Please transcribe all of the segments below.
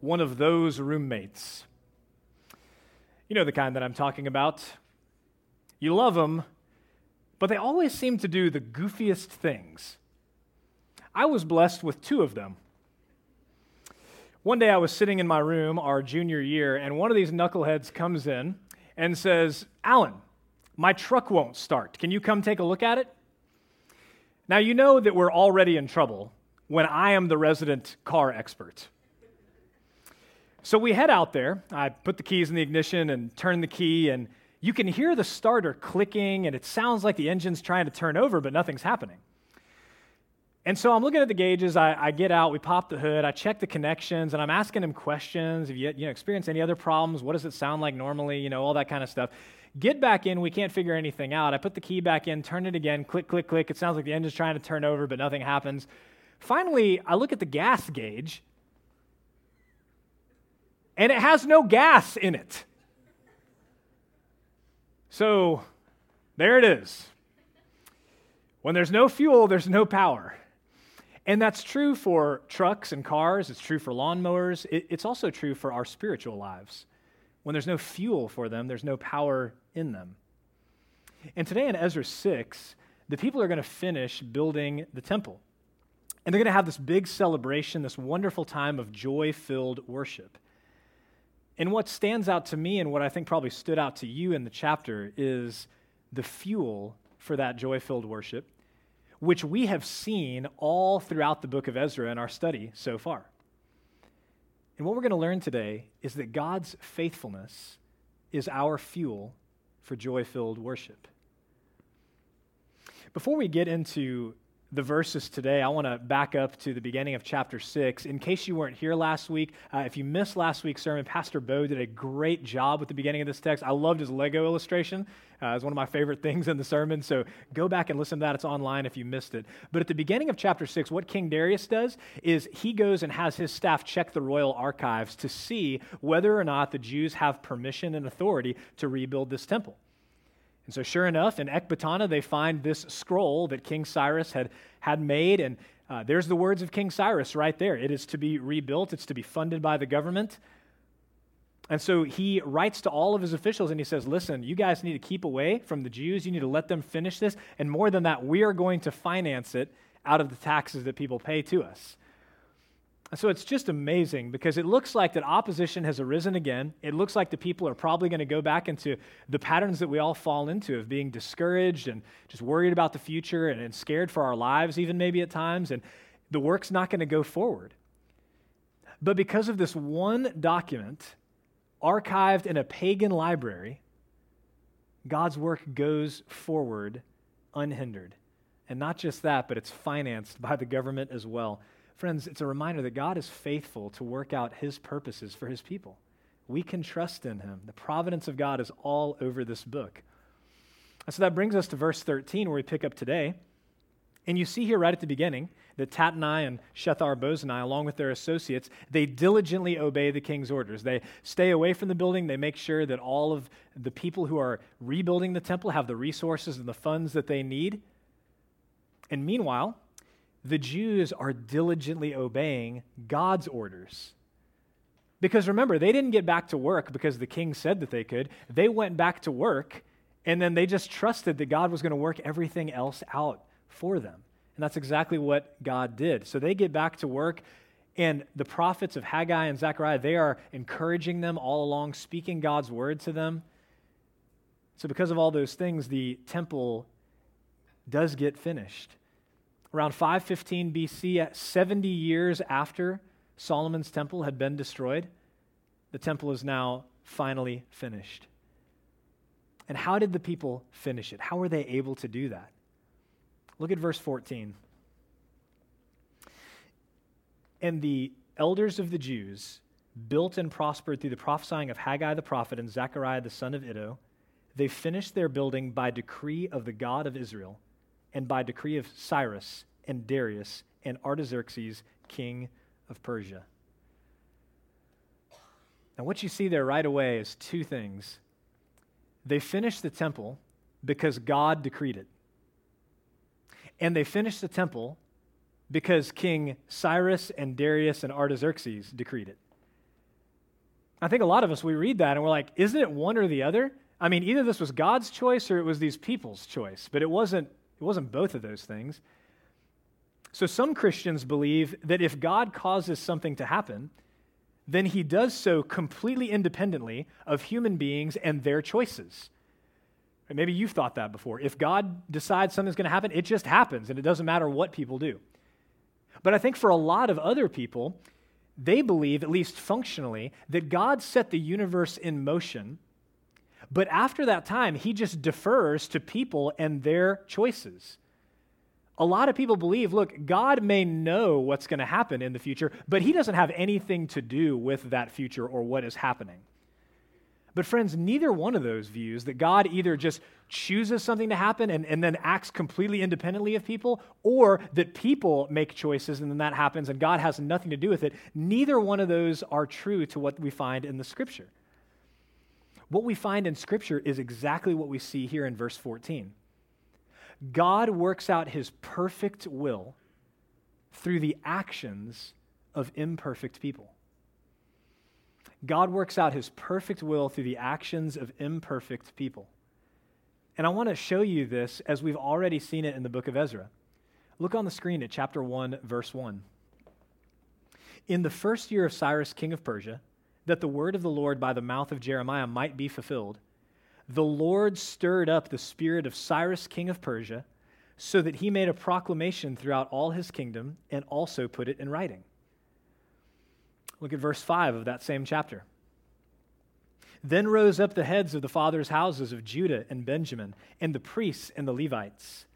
one of those roommates. You know the kind that I'm talking about. You love them, but they always seem to do the goofiest things. I was blessed with two of them. One day I was sitting in my room our junior year, and one of these knuckleheads comes in and says, Alan, my truck won't start. Can you come take a look at it? Now, you know that we're already in trouble when I am the resident car expert. So we head out there. I put the keys in the ignition and turn the key, and you can hear the starter clicking, and it sounds like the engine's trying to turn over, but nothing's happening. And so I'm looking at the gauges. I, I, get out, we pop the hood, I check the connections, and I'm asking him questions. Have you, you know, experienced any other problems? What does it sound like normally? You know, all that kind of stuff. Get back in, we can't figure anything out. I put the key back in, turn it again, click, click, click. It sounds like the engine's trying to turn over, but nothing happens. Finally, I look at the gas gauge, and it has no gas in it. So there it is. When there's no fuel, there's no power. And that's true for trucks and cars, it's true for lawnmowers, it, it's also true for our spiritual lives. When there's no fuel for them, there's no power in them. And today in Ezra 6, the people are going to finish building the temple. And they're going to have this big celebration, this wonderful time of joy filled worship. And what stands out to me and what I think probably stood out to you in the chapter is the fuel for that joy filled worship, which we have seen all throughout the book of Ezra in our study so far. And what we're going to learn today is that God's faithfulness is our fuel for joy filled worship. Before we get into the verses today, I want to back up to the beginning of chapter 6. In case you weren't here last week, uh, if you missed last week's sermon, Pastor Bo did a great job with the beginning of this text. I loved his Lego illustration. Uh, it's one of my favorite things in the sermon. So go back and listen to that. It's online if you missed it. But at the beginning of chapter 6, what King Darius does is he goes and has his staff check the royal archives to see whether or not the Jews have permission and authority to rebuild this temple. And so, sure enough, in Ecbatana, they find this scroll that King Cyrus had, had made. And uh, there's the words of King Cyrus right there. It is to be rebuilt, it's to be funded by the government. And so he writes to all of his officials and he says, Listen, you guys need to keep away from the Jews. You need to let them finish this. And more than that, we are going to finance it out of the taxes that people pay to us. So it's just amazing because it looks like that opposition has arisen again. It looks like the people are probably going to go back into the patterns that we all fall into of being discouraged and just worried about the future and, and scared for our lives, even maybe at times. And the work's not going to go forward. But because of this one document archived in a pagan library, God's work goes forward unhindered. And not just that, but it's financed by the government as well. Friends, it's a reminder that God is faithful to work out his purposes for his people. We can trust in him. The providence of God is all over this book. And so that brings us to verse 13, where we pick up today. And you see here right at the beginning that Tatnai and Shethar Bozenai, along with their associates, they diligently obey the king's orders. They stay away from the building. They make sure that all of the people who are rebuilding the temple have the resources and the funds that they need. And meanwhile, the Jews are diligently obeying God's orders. Because remember, they didn't get back to work because the king said that they could. They went back to work and then they just trusted that God was going to work everything else out for them. And that's exactly what God did. So they get back to work, and the prophets of Haggai and Zechariah, they are encouraging them all along, speaking God's word to them. So, because of all those things, the temple does get finished around 515 BC, 70 years after Solomon's temple had been destroyed, the temple is now finally finished. And how did the people finish it? How were they able to do that? Look at verse 14. And the elders of the Jews built and prospered through the prophesying of Haggai the prophet and Zechariah the son of Iddo, they finished their building by decree of the God of Israel and by decree of Cyrus and Darius and Artaxerxes, king of Persia. Now, what you see there right away is two things. They finished the temple because God decreed it. And they finished the temple because King Cyrus and Darius and Artaxerxes decreed it. I think a lot of us, we read that and we're like, isn't it one or the other? I mean, either this was God's choice or it was these people's choice, but it wasn't, it wasn't both of those things. So some Christians believe that if God causes something to happen, then he does so completely independently of human beings and their choices. maybe you've thought that before. If God decides something's going to happen, it just happens, and it doesn't matter what people do. But I think for a lot of other people, they believe, at least functionally, that God set the universe in motion, but after that time, he just defers to people and their choices. A lot of people believe, look, God may know what's going to happen in the future, but he doesn't have anything to do with that future or what is happening. But, friends, neither one of those views that God either just chooses something to happen and, and then acts completely independently of people, or that people make choices and then that happens and God has nothing to do with it, neither one of those are true to what we find in the Scripture. What we find in Scripture is exactly what we see here in verse 14. God works out his perfect will through the actions of imperfect people. God works out his perfect will through the actions of imperfect people. And I want to show you this as we've already seen it in the book of Ezra. Look on the screen at chapter 1, verse 1. In the first year of Cyrus, king of Persia, that the word of the Lord by the mouth of Jeremiah might be fulfilled, the Lord stirred up the spirit of Cyrus, king of Persia, so that he made a proclamation throughout all his kingdom and also put it in writing. Look at verse 5 of that same chapter. Then rose up the heads of the fathers' houses of Judah and Benjamin, and the priests and the Levites,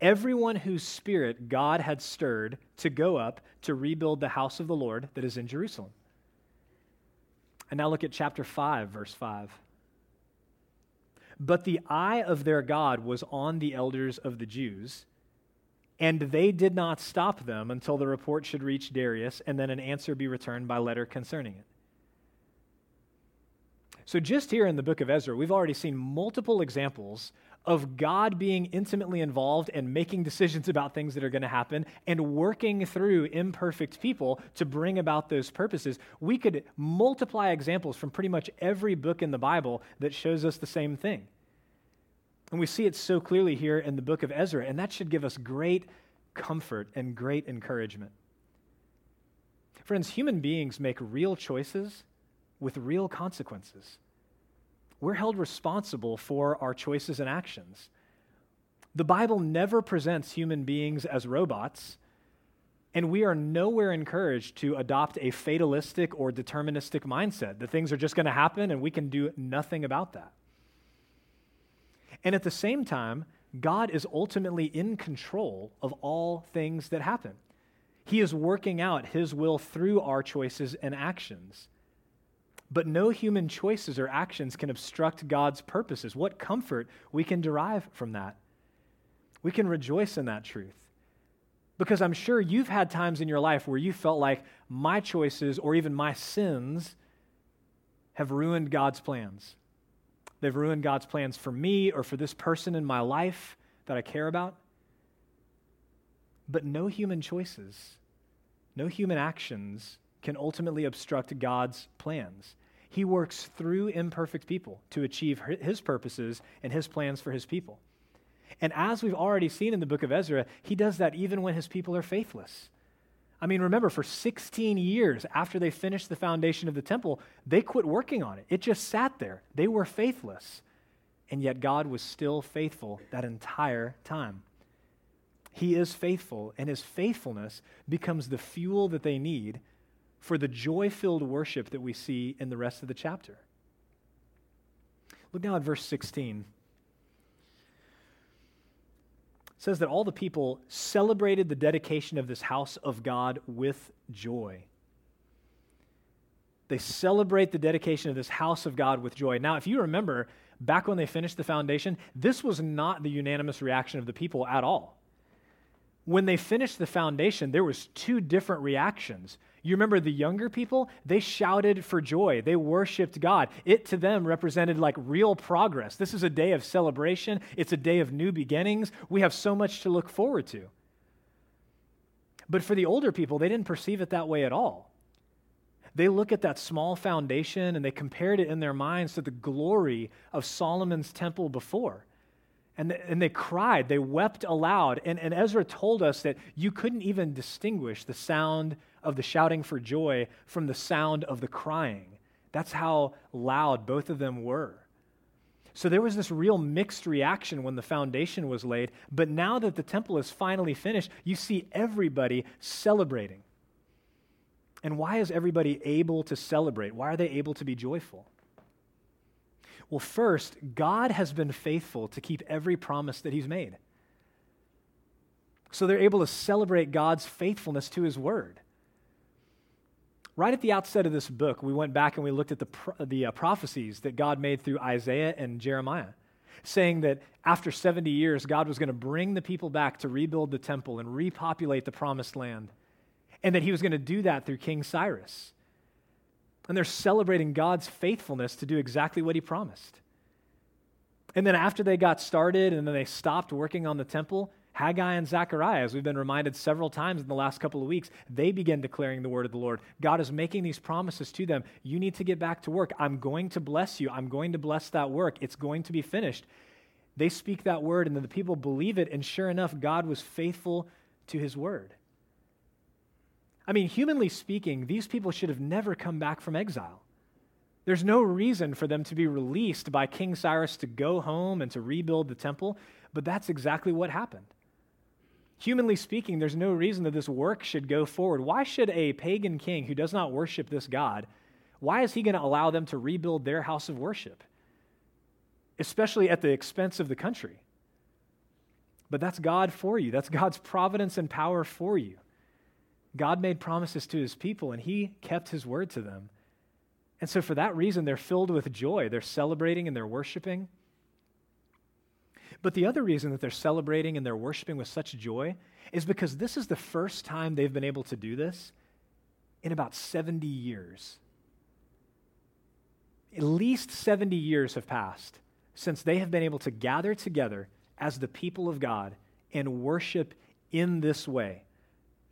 everyone whose spirit God had stirred to go up to rebuild the house of the Lord that is in Jerusalem. And now look at chapter 5, verse 5. But the eye of their God was on the elders of the Jews and they did not stop them until the report should reach Darius, and then an answer be returned by letter concerning it. So, just here in the book of Ezra, we've already seen multiple examples of God being intimately involved and making decisions about things that are going to happen and working through imperfect people to bring about those purposes. We could multiply examples from pretty much every book in the Bible that shows us the same thing. And we see it so clearly here in the book of Ezra, and that should give us great comfort and great encouragement. Friends, human beings make real choices with real consequences. We're held responsible for our choices and actions. The Bible never presents human beings as robots, and we are nowhere encouraged to adopt a fatalistic or deterministic mindset that things are just going to happen and we can do nothing about that. And at the same time, God is ultimately in control of all things that happen. He is working out His will through our choices and actions. But no human choices or actions can obstruct God's purposes. What comfort we can derive from that. We can rejoice in that truth. Because I'm sure you've had times in your life where you felt like my choices or even my sins have ruined God's plans. They've ruined God's plans for me or for this person in my life that I care about. But no human choices, no human actions can ultimately obstruct God's plans. He works through imperfect people to achieve his purposes and his plans for his people. And as we've already seen in the book of Ezra, he does that even when his people are faithless. I mean, remember, for 16 years after they finished the foundation of the temple, they quit working on it. It just sat there. They were faithless. And yet God was still faithful that entire time. He is faithful, and his faithfulness becomes the fuel that they need for the joy filled worship that we see in the rest of the chapter. Look now at verse 16 says that all the people celebrated the dedication of this house of God with joy. They celebrate the dedication of this house of God with joy. Now, if you remember, back when they finished the foundation, this was not the unanimous reaction of the people at all. When they finished the foundation, there was two different reactions. You remember the younger people? They shouted for joy. They worshiped God. It to them represented like real progress. This is a day of celebration, it's a day of new beginnings. We have so much to look forward to. But for the older people, they didn't perceive it that way at all. They look at that small foundation and they compared it in their minds to the glory of Solomon's temple before. And, and they cried, they wept aloud. And, and Ezra told us that you couldn't even distinguish the sound of the shouting for joy from the sound of the crying. That's how loud both of them were. So there was this real mixed reaction when the foundation was laid. But now that the temple is finally finished, you see everybody celebrating. And why is everybody able to celebrate? Why are they able to be joyful? Well, first, God has been faithful to keep every promise that He's made. So they're able to celebrate God's faithfulness to His word. Right at the outset of this book, we went back and we looked at the, the uh, prophecies that God made through Isaiah and Jeremiah, saying that after 70 years, God was going to bring the people back to rebuild the temple and repopulate the promised land, and that he was going to do that through King Cyrus. And they're celebrating God's faithfulness to do exactly what he promised. And then after they got started and then they stopped working on the temple, Haggai and Zechariah, as we've been reminded several times in the last couple of weeks, they begin declaring the word of the Lord. God is making these promises to them. You need to get back to work. I'm going to bless you. I'm going to bless that work. It's going to be finished. They speak that word, and then the people believe it, and sure enough, God was faithful to his word. I mean, humanly speaking, these people should have never come back from exile. There's no reason for them to be released by King Cyrus to go home and to rebuild the temple, but that's exactly what happened. Humanly speaking, there's no reason that this work should go forward. Why should a pagan king who does not worship this God, why is he going to allow them to rebuild their house of worship? Especially at the expense of the country. But that's God for you. That's God's providence and power for you. God made promises to his people, and he kept his word to them. And so, for that reason, they're filled with joy. They're celebrating and they're worshiping. But the other reason that they're celebrating and they're worshiping with such joy is because this is the first time they've been able to do this in about 70 years. At least 70 years have passed since they have been able to gather together as the people of God and worship in this way,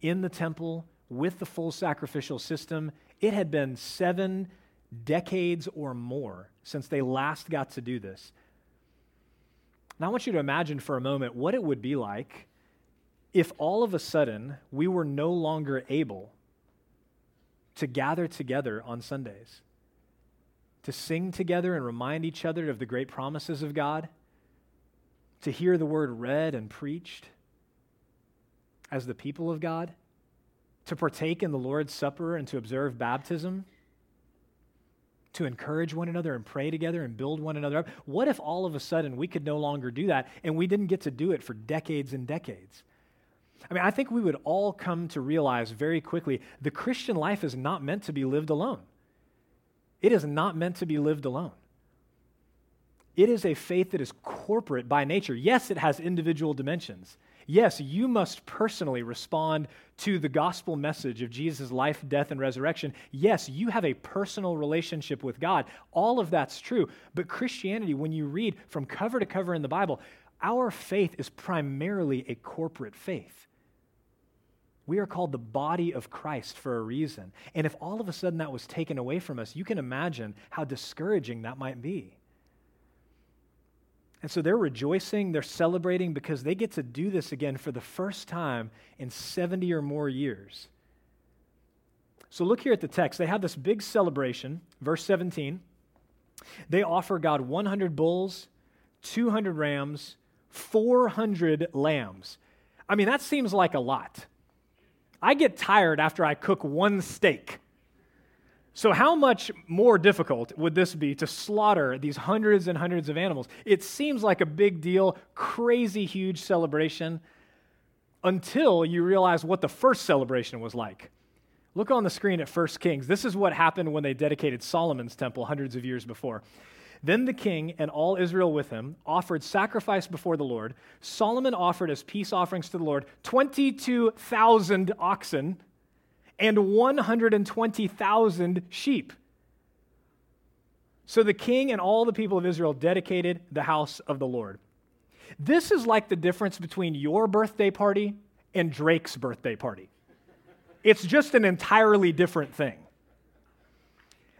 in the temple, with the full sacrificial system. It had been seven decades or more since they last got to do this. Now, I want you to imagine for a moment what it would be like if all of a sudden we were no longer able to gather together on Sundays, to sing together and remind each other of the great promises of God, to hear the word read and preached as the people of God, to partake in the Lord's Supper and to observe baptism to encourage one another and pray together and build one another up. What if all of a sudden we could no longer do that and we didn't get to do it for decades and decades? I mean, I think we would all come to realize very quickly the Christian life is not meant to be lived alone. It is not meant to be lived alone. It is a faith that is corporate by nature. Yes, it has individual dimensions. Yes, you must personally respond to the gospel message of Jesus' life, death, and resurrection. Yes, you have a personal relationship with God. All of that's true. But Christianity, when you read from cover to cover in the Bible, our faith is primarily a corporate faith. We are called the body of Christ for a reason. And if all of a sudden that was taken away from us, you can imagine how discouraging that might be. And so they're rejoicing, they're celebrating because they get to do this again for the first time in 70 or more years. So look here at the text. They have this big celebration, verse 17. They offer God 100 bulls, 200 rams, 400 lambs. I mean, that seems like a lot. I get tired after I cook one steak. So, how much more difficult would this be to slaughter these hundreds and hundreds of animals? It seems like a big deal, crazy huge celebration, until you realize what the first celebration was like. Look on the screen at 1 Kings. This is what happened when they dedicated Solomon's temple hundreds of years before. Then the king and all Israel with him offered sacrifice before the Lord. Solomon offered as peace offerings to the Lord 22,000 oxen and 120,000 sheep. So the king and all the people of Israel dedicated the house of the Lord. This is like the difference between your birthday party and Drake's birthday party. It's just an entirely different thing.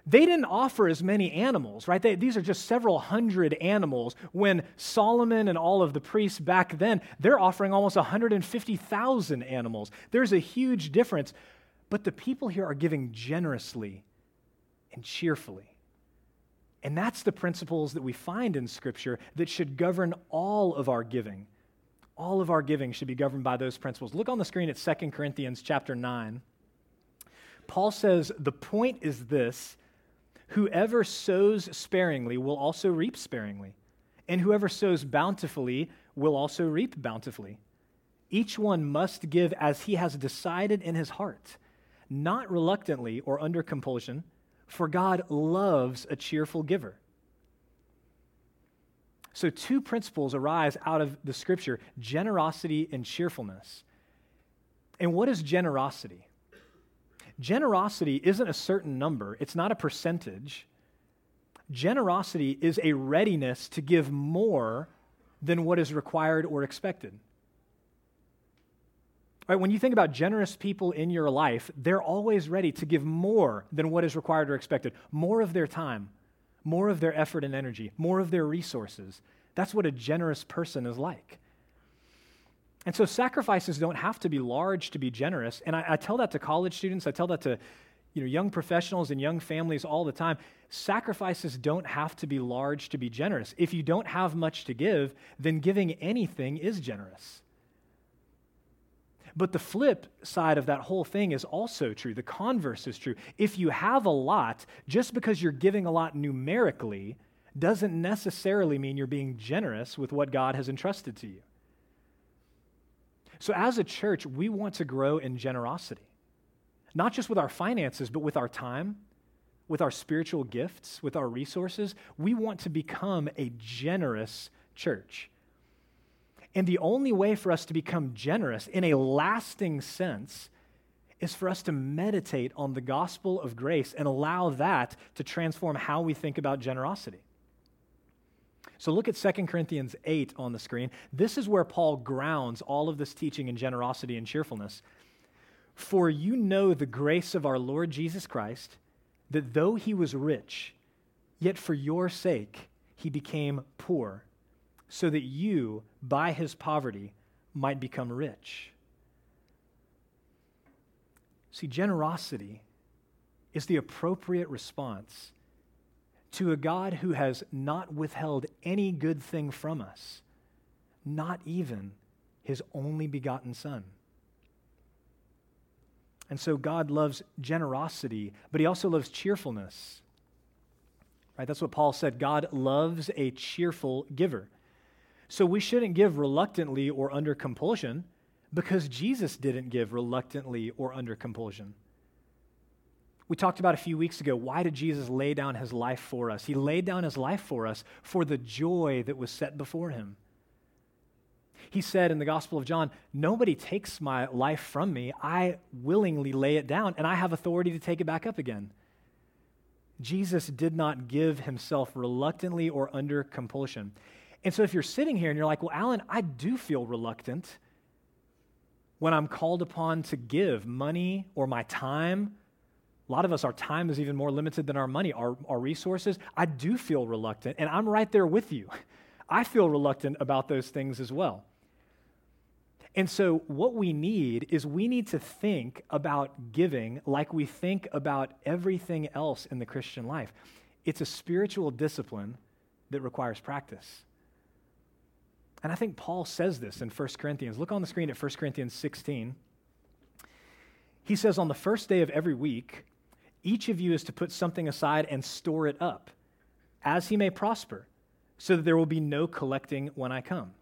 They didn't offer as many animals, right? They, these are just several hundred animals. When Solomon and all of the priests back then, they're offering almost 150,000 animals. There's a huge difference. But the people here are giving generously and cheerfully. And that's the principles that we find in Scripture that should govern all of our giving. All of our giving should be governed by those principles. Look on the screen at 2 Corinthians chapter 9. Paul says, The point is this whoever sows sparingly will also reap sparingly, and whoever sows bountifully will also reap bountifully. Each one must give as he has decided in his heart, not reluctantly or under compulsion for God loves a cheerful giver. So, two principles arise out of the scripture generosity and cheerfulness. And what is generosity? Generosity isn't a certain number, it's not a percentage. Generosity is a readiness to give more than what is required or expected. Right, when you think about generous people in your life, they're always ready to give more than what is required or expected, more of their time, more of their effort and energy, more of their resources. That's what a generous person is like. And so sacrifices don't have to be large to be generous. And I, I, tell that to college students, I tell that to you know, young professionals and young families all the time. Sacrifices don't have to be large to be generous. If you don't have much to give, then giving anything is generous. But the flip side of that whole thing is also true. The converse is true. If you have a lot, just because you're giving a lot numerically, doesn't necessarily mean you're being generous with what God has entrusted to you. So, as a church, we want to grow in generosity, not just with our finances, but with our time, with our spiritual gifts, with our resources. We want to become a generous church. And the only way for us to become generous in a lasting sense is for us to meditate on the gospel of grace and allow that to transform how we think about generosity. So look at 2 Corinthians 8 on the screen. This is where Paul grounds all of this teaching in generosity and cheerfulness. For you know the grace of our Lord Jesus Christ, that though he was rich, yet for your sake he became poor so that you, by his poverty, might become rich. See, generosity is the appropriate response to a God who has not withheld any good thing from us, not even his only begotten Son. And so God loves generosity, but he also loves cheerfulness. Right? That's what Paul said. God loves a cheerful giver. So we shouldn't give reluctantly or under compulsion because Jesus didn't give reluctantly or under compulsion. We talked about a few weeks ago why did Jesus lay down his life for us? He laid down his life for us for the joy that was set before him. He said in the Gospel of John, Nobody takes my life from me. I willingly lay it down, and I have authority to take it back up again. Jesus did not give himself reluctantly or under compulsion. And so if you're sitting here and you're like, well, Alan, I do feel reluctant when I'm called upon to give money or my time. A lot of us, our time is even more limited than our money, our, our resources. I do feel reluctant, and I'm right there with you. I feel reluctant about those things as well. And so, what we need is we need to think about giving like we think about everything else in the Christian life. It's a spiritual discipline that requires practice. And I think Paul says this in 1 Corinthians. Look on the screen at 1 Corinthians 16. He says, On the first day of every week, each of you is to put something aside and store it up, as he may prosper, so that there will be no collecting when I come.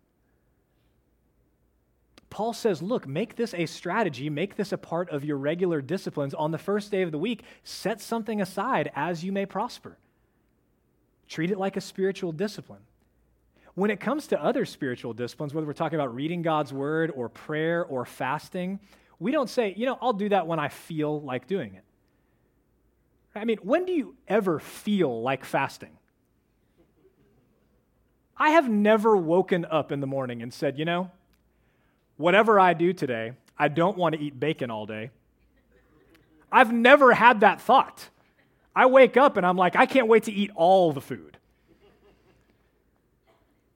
Paul says, look, make this a strategy, make this a part of your regular disciplines. On the first day of the week, set something aside as you may prosper. Treat it like a spiritual discipline. When it comes to other spiritual disciplines, whether we're talking about reading God's word or prayer or fasting, we don't say, you know, I'll do that when I feel like doing it. I mean, when do you ever feel like fasting? I have never woken up in the morning and said, you know, whatever I do today, I don't want to eat bacon all day. I've never had that thought. I wake up and I'm like, I can't wait to eat all the food.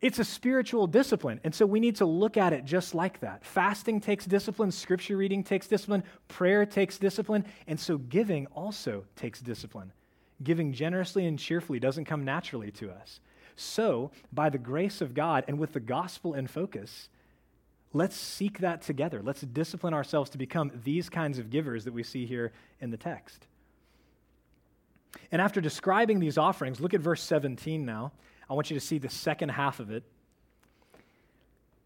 It's a spiritual discipline. And so we need to look at it just like that. Fasting takes discipline, scripture reading takes discipline, prayer takes discipline, and so giving also takes discipline. Giving generously and cheerfully doesn't come naturally to us. So, by the grace of God and with the gospel in focus, let's seek that together. Let's discipline ourselves to become these kinds of givers that we see here in the text. And after describing these offerings, look at verse 17 now. I want you to see the second half of it.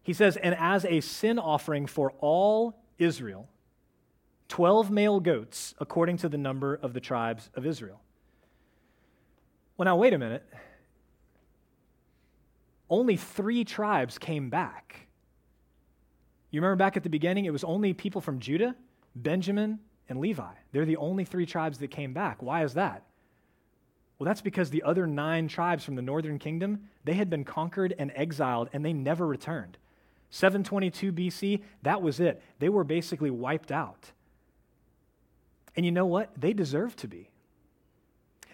He says, And as a sin offering for all Israel, 12 male goats according to the number of the tribes of Israel. Well, now, wait a minute. Only three tribes came back. You remember back at the beginning, it was only people from Judah, Benjamin, and Levi. They're the only three tribes that came back. Why is that? Well, that's because the other nine tribes from the northern kingdom, they had been conquered and exiled and they never returned. 722 BC, that was it. They were basically wiped out. And you know what? They deserved to be.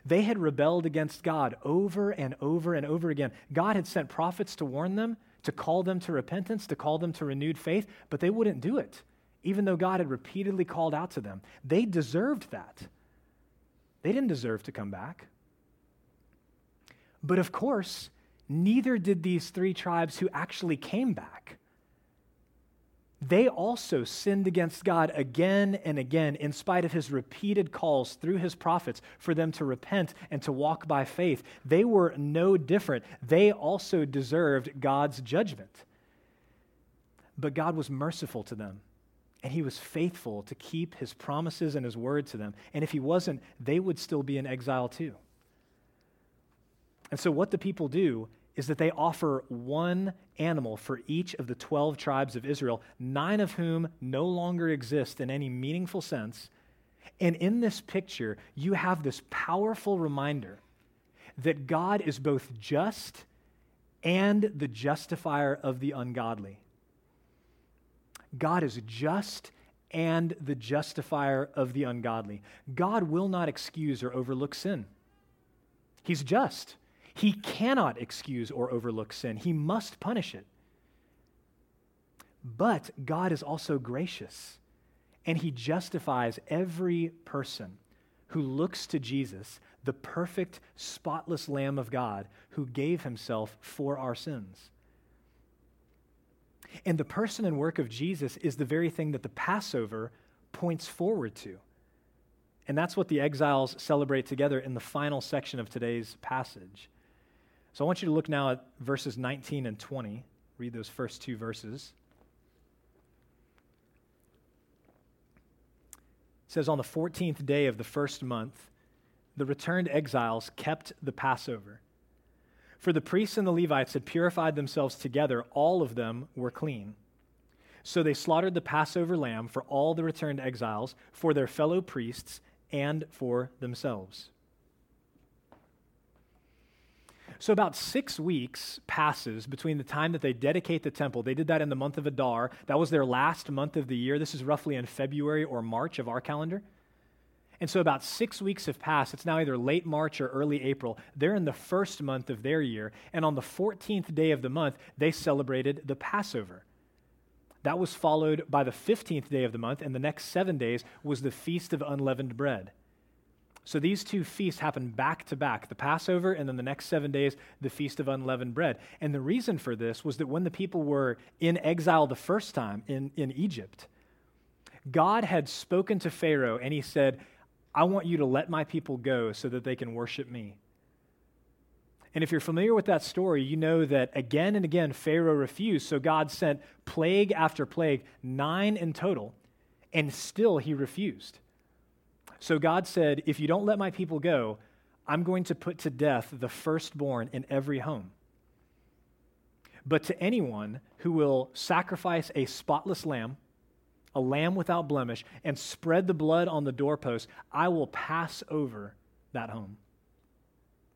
They had rebelled against God over and over and over again. God had sent prophets to warn them, to call them to repentance, to call them to renewed faith, but they wouldn't do it, even though God had repeatedly called out to them. They deserved that. They didn't deserve to come back. But of course, neither did these three tribes who actually came back. They also sinned against God again and again, in spite of his repeated calls through his prophets for them to repent and to walk by faith. They were no different. They also deserved God's judgment. But God was merciful to them, and he was faithful to keep his promises and his word to them. And if he wasn't, they would still be in exile too. And so, what the people do is that they offer one animal for each of the 12 tribes of Israel, nine of whom no longer exist in any meaningful sense. And in this picture, you have this powerful reminder that God is both just and the justifier of the ungodly. God is just and the justifier of the ungodly. God will not excuse or overlook sin. He's just. He cannot excuse or overlook sin, he must punish it. But God is also gracious, and he justifies every person who looks to Jesus, the perfect, spotless Lamb of God who gave himself for our sins. And the person and work of Jesus is the very thing that the Passover points forward to. And that's what the exiles celebrate together in the final section of today's passage. So I want you to look now at verses 19 and 20. Read those first two verses. It says, On the 14th day of the first month, the returned exiles kept the Passover. For the priests and the Levites had purified themselves together, all of them were clean. So they slaughtered the Passover lamb for all the returned exiles, for their fellow priests, and for themselves. So, about six weeks passes between the time that they dedicate the temple. They did that in the month of Adar. That was their last month of the year. This is roughly in February or March of our calendar. And so, about six weeks have passed. It's now either late March or early April. They're in the first month of their year. And on the 14th day of the month, they celebrated the Passover. That was followed by the 15th day of the month, and the next seven days was the Feast of Unleavened Bread. So these two feasts happen back to back the Passover, and then the next seven days, the Feast of Unleavened Bread. And the reason for this was that when the people were in exile the first time in, in Egypt, God had spoken to Pharaoh and he said, I want you to let my people go so that they can worship me. And if you're familiar with that story, you know that again and again Pharaoh refused. So God sent plague after plague, nine in total, and still he refused. So God said, If you don't let my people go, I'm going to put to death the firstborn in every home. But to anyone who will sacrifice a spotless lamb, a lamb without blemish, and spread the blood on the doorpost, I will pass over that home.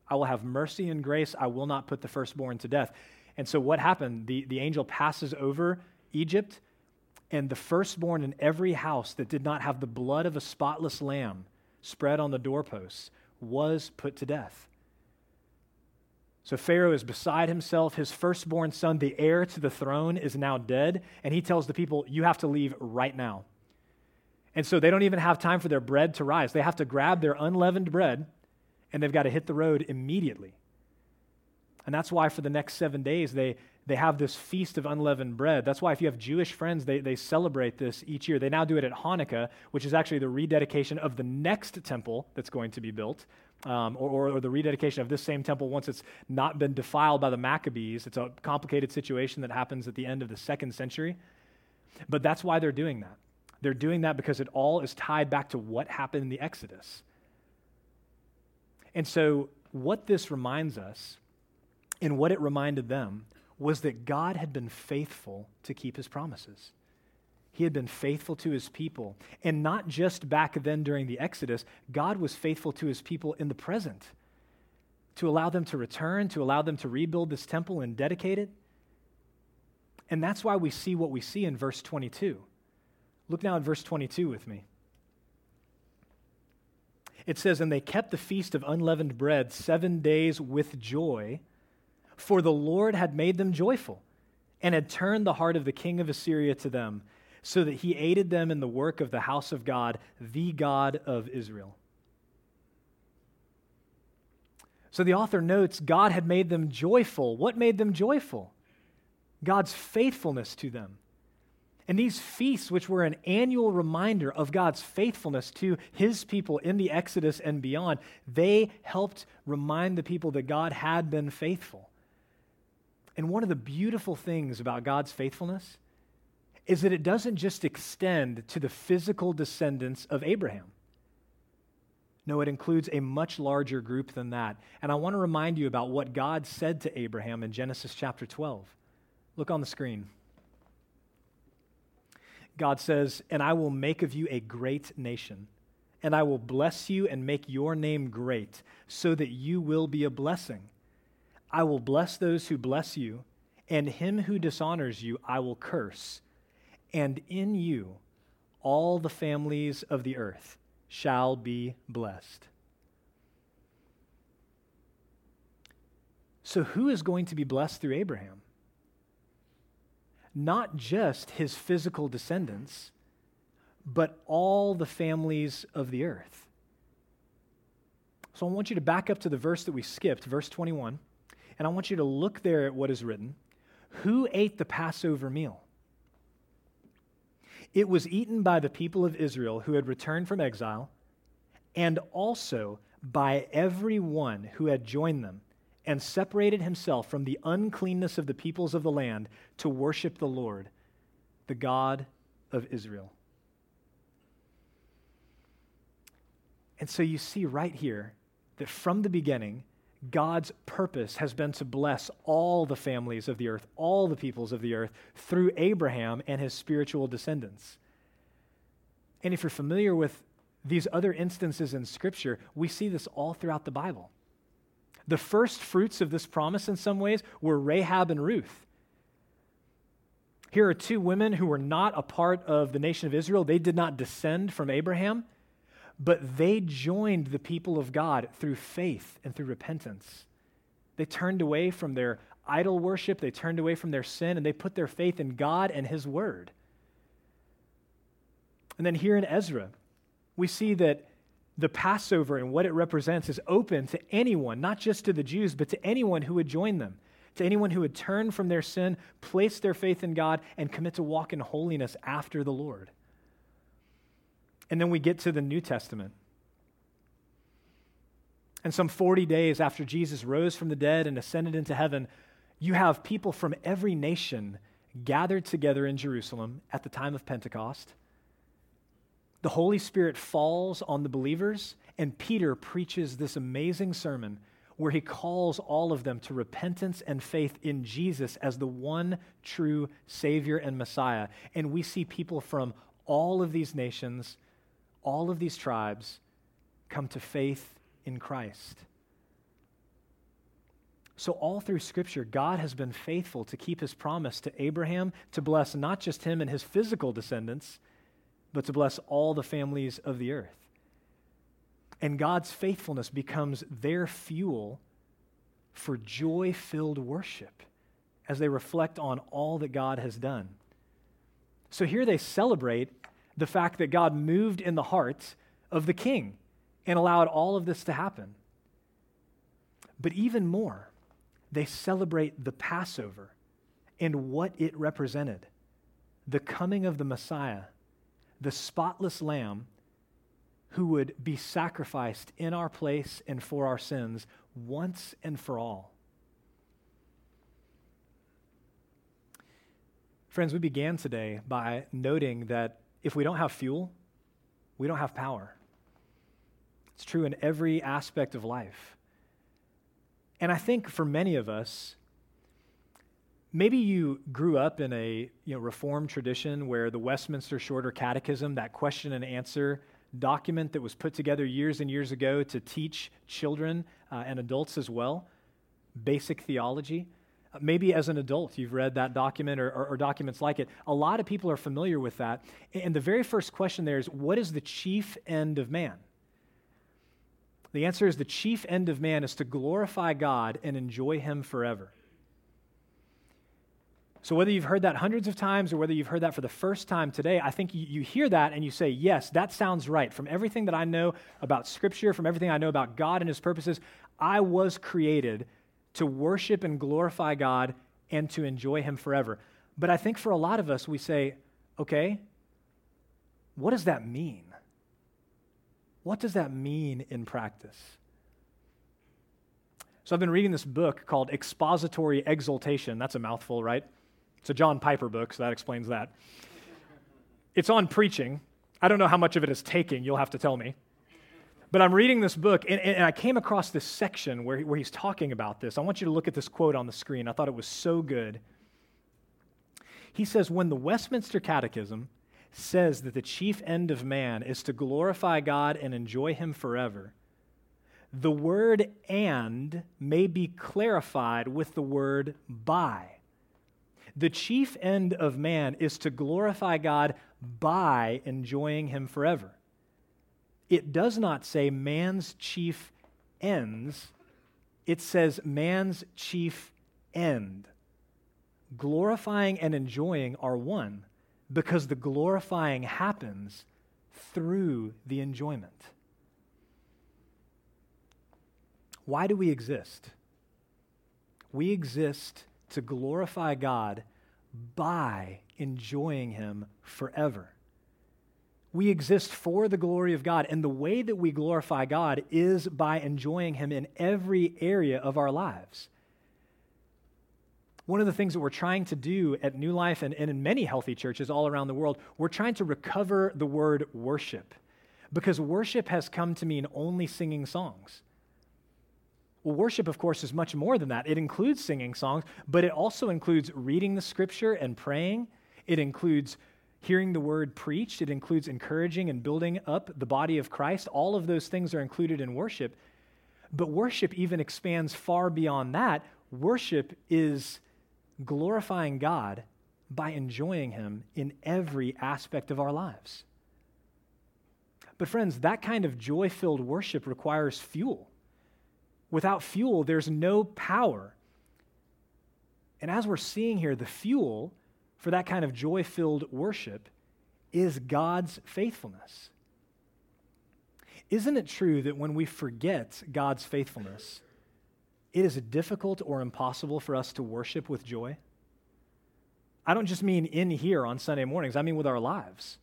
I will have mercy and grace. I will not put the firstborn to death. And so, what happened? The, the angel passes over Egypt, and the firstborn in every house that did not have the blood of a spotless lamb spread on the doorposts was put to death. So Pharaoh is beside himself. His firstborn son, the heir to the throne, is now dead. And he tells the people, You have to leave right now. And so they don't even have time for their bread to rise. They have to grab their unleavened bread and they've got to hit the road immediately. And that's why for the next seven days, they, they have this feast of unleavened bread. That's why if you have Jewish friends, they, they celebrate this each year. They now do it at Hanukkah, which is actually the rededication of the next temple that's going to be built, um, or, or, the rededication of this same temple once it's not been defiled by the Maccabees. It's a complicated situation that happens at the end of the second century. But that's why they're doing that. They're doing that because it all is tied back to what happened in the Exodus. And so, what this reminds us, and what it reminded them, was that God had been faithful to keep his promises. He had been faithful to his people. And not just back then during the Exodus, God was faithful to his people in the present to allow them to return, to allow them to rebuild this temple and dedicate it. And that's why we see what we see in verse 22. Look now at verse 22 with me it says, And they kept the feast of unleavened bread seven days with joy, for the Lord had made them joyful, and had turned the heart of the king of Assyria to them, so that he aided them in the work of the house of God, the God of Israel. So the author notes God had made them joyful. What made them joyful? God's faithfulness to them. And these feasts, which were an annual reminder of God's faithfulness to his people in the Exodus and beyond, they helped remind the people that God had been faithful. And one of the beautiful things about God's faithfulness is that it doesn't just extend to the physical descendants of Abraham. No, it includes a much larger group than that. And I want to remind you about what God said to Abraham in Genesis chapter 12. Look on the screen. God says, And I will make of you a great nation, and I will bless you and make your name great, so that you will be a blessing. I will bless those who bless you, and him who dishonors you I will curse. And in you all the families of the earth shall be blessed. So, who is going to be blessed through Abraham? not just his physical descendants, but all the families of the earth. So I want you to back up to the verse that we skipped, verse 21, and I want you to look there at what is written. Who ate the Passover meal? It was eaten by the people of Israel who had returned from exile, and also by everyone who had joined them and separated himself from the uncleanness of the peoples of the land to worship the Lord, the God of Israel. And so you see right here that from the beginning, God's purpose has been to bless all the families of the earth, all the peoples of the earth, through Abraham and his spiritual descendants. And if you're familiar with these other instances in Scripture, we see this all throughout the Bible. The first fruits of this promise, in some ways, were Rahab and Ruth. Here are two women who were not a part of the nation of Israel. They did not descend from Abraham, but they joined the people of God through faith and through repentance. They turned away from their idol worship, they turned away from their sin, and they put their faith in God and His Word. And then here in Ezra, we see that the Passover and what it represents is open to anyone, not just to the Jews, but to anyone who would join them, to anyone who would turn from their sin, place their faith in God, and commit to walk in holiness after the Lord. And then we get to the New Testament. And some 40 days after Jesus rose from the dead and ascended into heaven, you have people from every nation gathered together in Jerusalem at the time of Pentecost. The Holy Spirit falls on the believers, and Peter preaches this amazing sermon where he calls all of them to repentance and faith in Jesus as the one true Savior and Messiah. And we see people from all of these nations, all of these tribes, come to faith in Christ. So, all through Scripture, God has been faithful to keep his promise to Abraham to bless not just him and his physical descendants, but to bless all the families of the earth. And God's faithfulness becomes their fuel for joy filled worship as they reflect on all that God has done. So here they celebrate the fact that God moved in the heart of the king and allowed all of this to happen. But even more, they celebrate the Passover and what it represented the coming of the Messiah, the spotless lamb who would be sacrificed in our place and for our sins once and for all. Friends, we began today by noting that if we don't have fuel, we don't have power. It's true in every aspect of life. And I think for many of us, maybe you grew up in a you know, Reformed tradition where the Westminster Shorter Catechism, that question and answer document that was put together years and years ago to teach children uh, and adults as well, basic theology. Maybe as an adult, you've read that document or, or, or, documents like it. A lot of people are familiar with that. And the very first question there is what is the chief end of man? The answer is the chief end of man is to glorify God and enjoy Him forever. So, whether you've heard that hundreds of times or whether you've heard that for the first time today, I think you, you, hear that and you say, Yes, that sounds right. From everything that I know about Scripture, from everything I know about God and His purposes, I was created to worship and glorify God and to enjoy Him forever. But I think for a lot of us, we say, Okay, what does that mean? What does that mean in practice? So, I've been reading this book called Expository Exaltation. That's a mouthful, right? It's a John Piper book, so that explains that. It's on preaching. I don't know how much of it is taking, you'll have to tell me. But I'm reading this book, and, and I came across this section where, where he's talking about this. I want you to look at this quote on the screen. I thought it was so good. He says, When the Westminster Catechism says that the chief end of man is to glorify God and enjoy Him forever, the word and may be clarified with the word by. The chief end of man is to glorify God by enjoying Him forever. It does not say man's chief ends, it says man's chief end. Glorifying and enjoying are one because the glorifying happens through the enjoyment. Why do we exist? We exist to glorify God by enjoying Him forever. We exist for the glory of God, and the way that we glorify God is by enjoying Him in every area of our lives. One of the things that we're trying to do at New Life and, and in many healthy churches all around the world, we're trying to recover the word worship because worship has come to mean only singing songs. Well, worship, of course, is much more than that. It includes singing songs, but it also includes reading the scripture and praying. It includes hearing the word preached. It includes encouraging and building up the body of Christ. All of those things are included in worship. But worship even expands far beyond that. Worship is glorifying God by enjoying Him in every aspect of our lives. But, friends, that kind of joy filled worship requires fuel. Without fuel, there's no power. And as we're seeing here, the fuel for that kind of joy filled worship is God's faithfulness. Isn't it true that when we forget God's faithfulness, it is difficult or impossible for us to worship with joy? I don't just mean in here on Sunday mornings, I mean with our lives.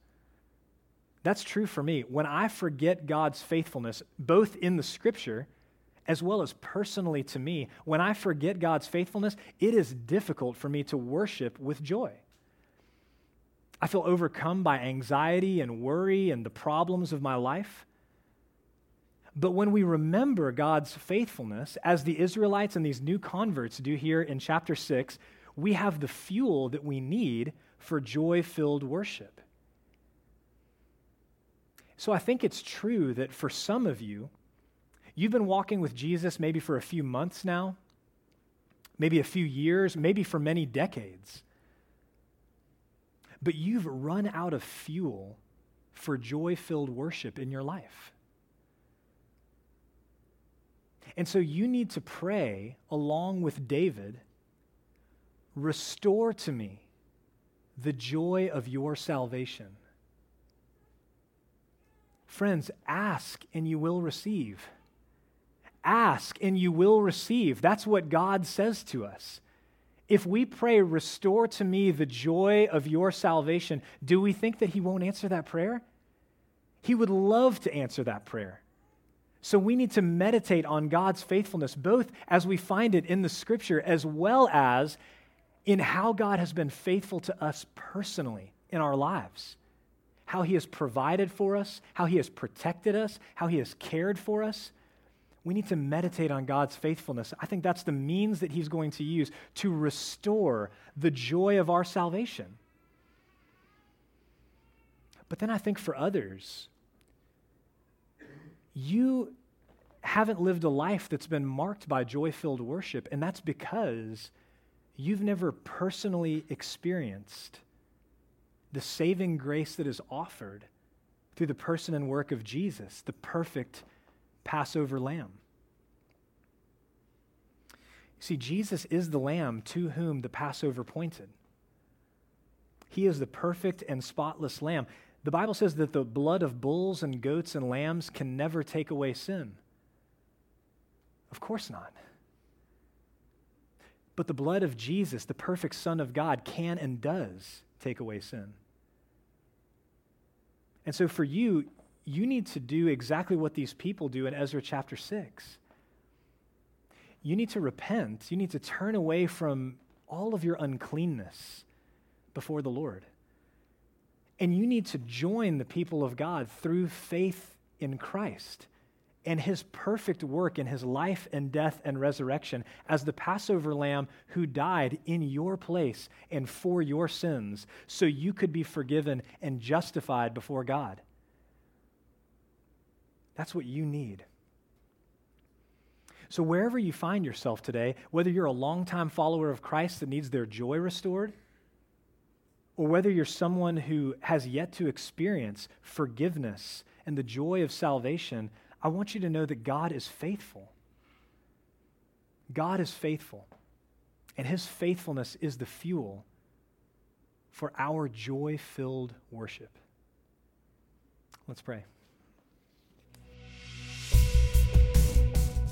That's true for me. When I forget God's faithfulness, both in the scripture as well as personally to me, when I forget God's faithfulness, it is difficult for me to worship with joy. I feel overcome by anxiety and worry and the problems of my life. But when we remember God's faithfulness, as the Israelites and these new converts do here in chapter 6, we have the fuel that we need for joy filled worship. So I think it's true that for some of you, you've been walking with Jesus maybe for a few months now, maybe a few years, maybe for many decades. But you've run out of fuel for joy filled worship in your life. And so you need to pray along with David Restore to me the joy of your salvation. Friends, ask and you will receive. Ask and you will receive. That's what God says to us. If we pray, Restore to me the joy of your salvation, do we think that He won't answer that prayer? He would love to answer that prayer. So we need to meditate on God's faithfulness, both as we find it in the scripture, as well as in how God has been faithful to us personally in our lives, how He has provided for us, how He has protected us, how He has cared for us. We need to meditate on God's faithfulness. I think that's the means that He's going to use to restore the joy of our salvation. But then I think for others, you haven't lived a life that's been marked by joy filled worship, and that's because you've never personally experienced the saving grace that is offered through the person and work of Jesus, the perfect Passover lamb. See, Jesus is the lamb to whom the Passover pointed. He is the perfect and spotless lamb. The Bible says that the blood of bulls and goats and lambs can never take away sin. Of course not. But the blood of Jesus, the perfect Son of God, can and does take away sin. And so for you, you need to do exactly what these people do in Ezra chapter 6. You need to repent. You need to turn away from all of your uncleanness before the Lord. And you need to join the people of God through faith in Christ and his perfect work in his life and death and resurrection as the Passover lamb who died in your place and for your sins so you could be forgiven and justified before God. That's what you need. So, wherever you find yourself today, whether you're a longtime follower of Christ that needs their joy restored, or whether you're someone who has yet to experience forgiveness and the joy of salvation, I want you to know that God is faithful. God is faithful, and his faithfulness is the fuel for our joy filled worship. Let's pray.